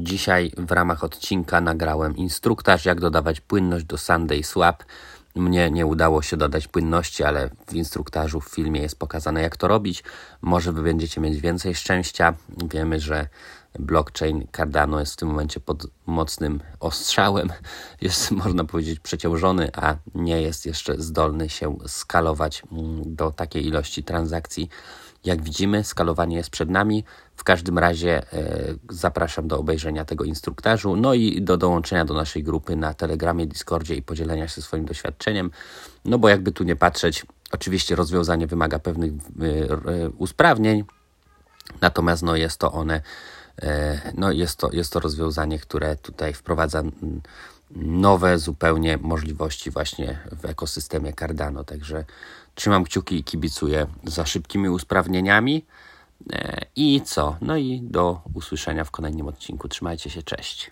Dzisiaj w ramach odcinka nagrałem instruktaż, jak dodawać płynność do Sunday Swap. Mnie nie udało się dodać płynności, ale w instruktażu w filmie jest pokazane, jak to robić. Może wy będziecie mieć więcej szczęścia. Wiemy, że blockchain Cardano jest w tym momencie pod mocnym ostrzałem. Jest, można powiedzieć, przeciążony, a nie jest jeszcze zdolny się skalować mm, do takiej ilości transakcji. Jak widzimy, skalowanie jest przed nami. W każdym razie e, zapraszam do obejrzenia tego instruktażu, no i do dołączenia do naszej grupy na Telegramie, Discordzie i podzielenia się swoim doświadczeniem. No bo jakby tu nie patrzeć, oczywiście rozwiązanie wymaga pewnych e, e, usprawnień, natomiast no jest to one no jest to, jest to rozwiązanie, które tutaj wprowadza nowe zupełnie możliwości właśnie w ekosystemie Cardano. Także trzymam kciuki i kibicuję za szybkimi usprawnieniami. E, I co? No i do usłyszenia w kolejnym odcinku. Trzymajcie się, cześć.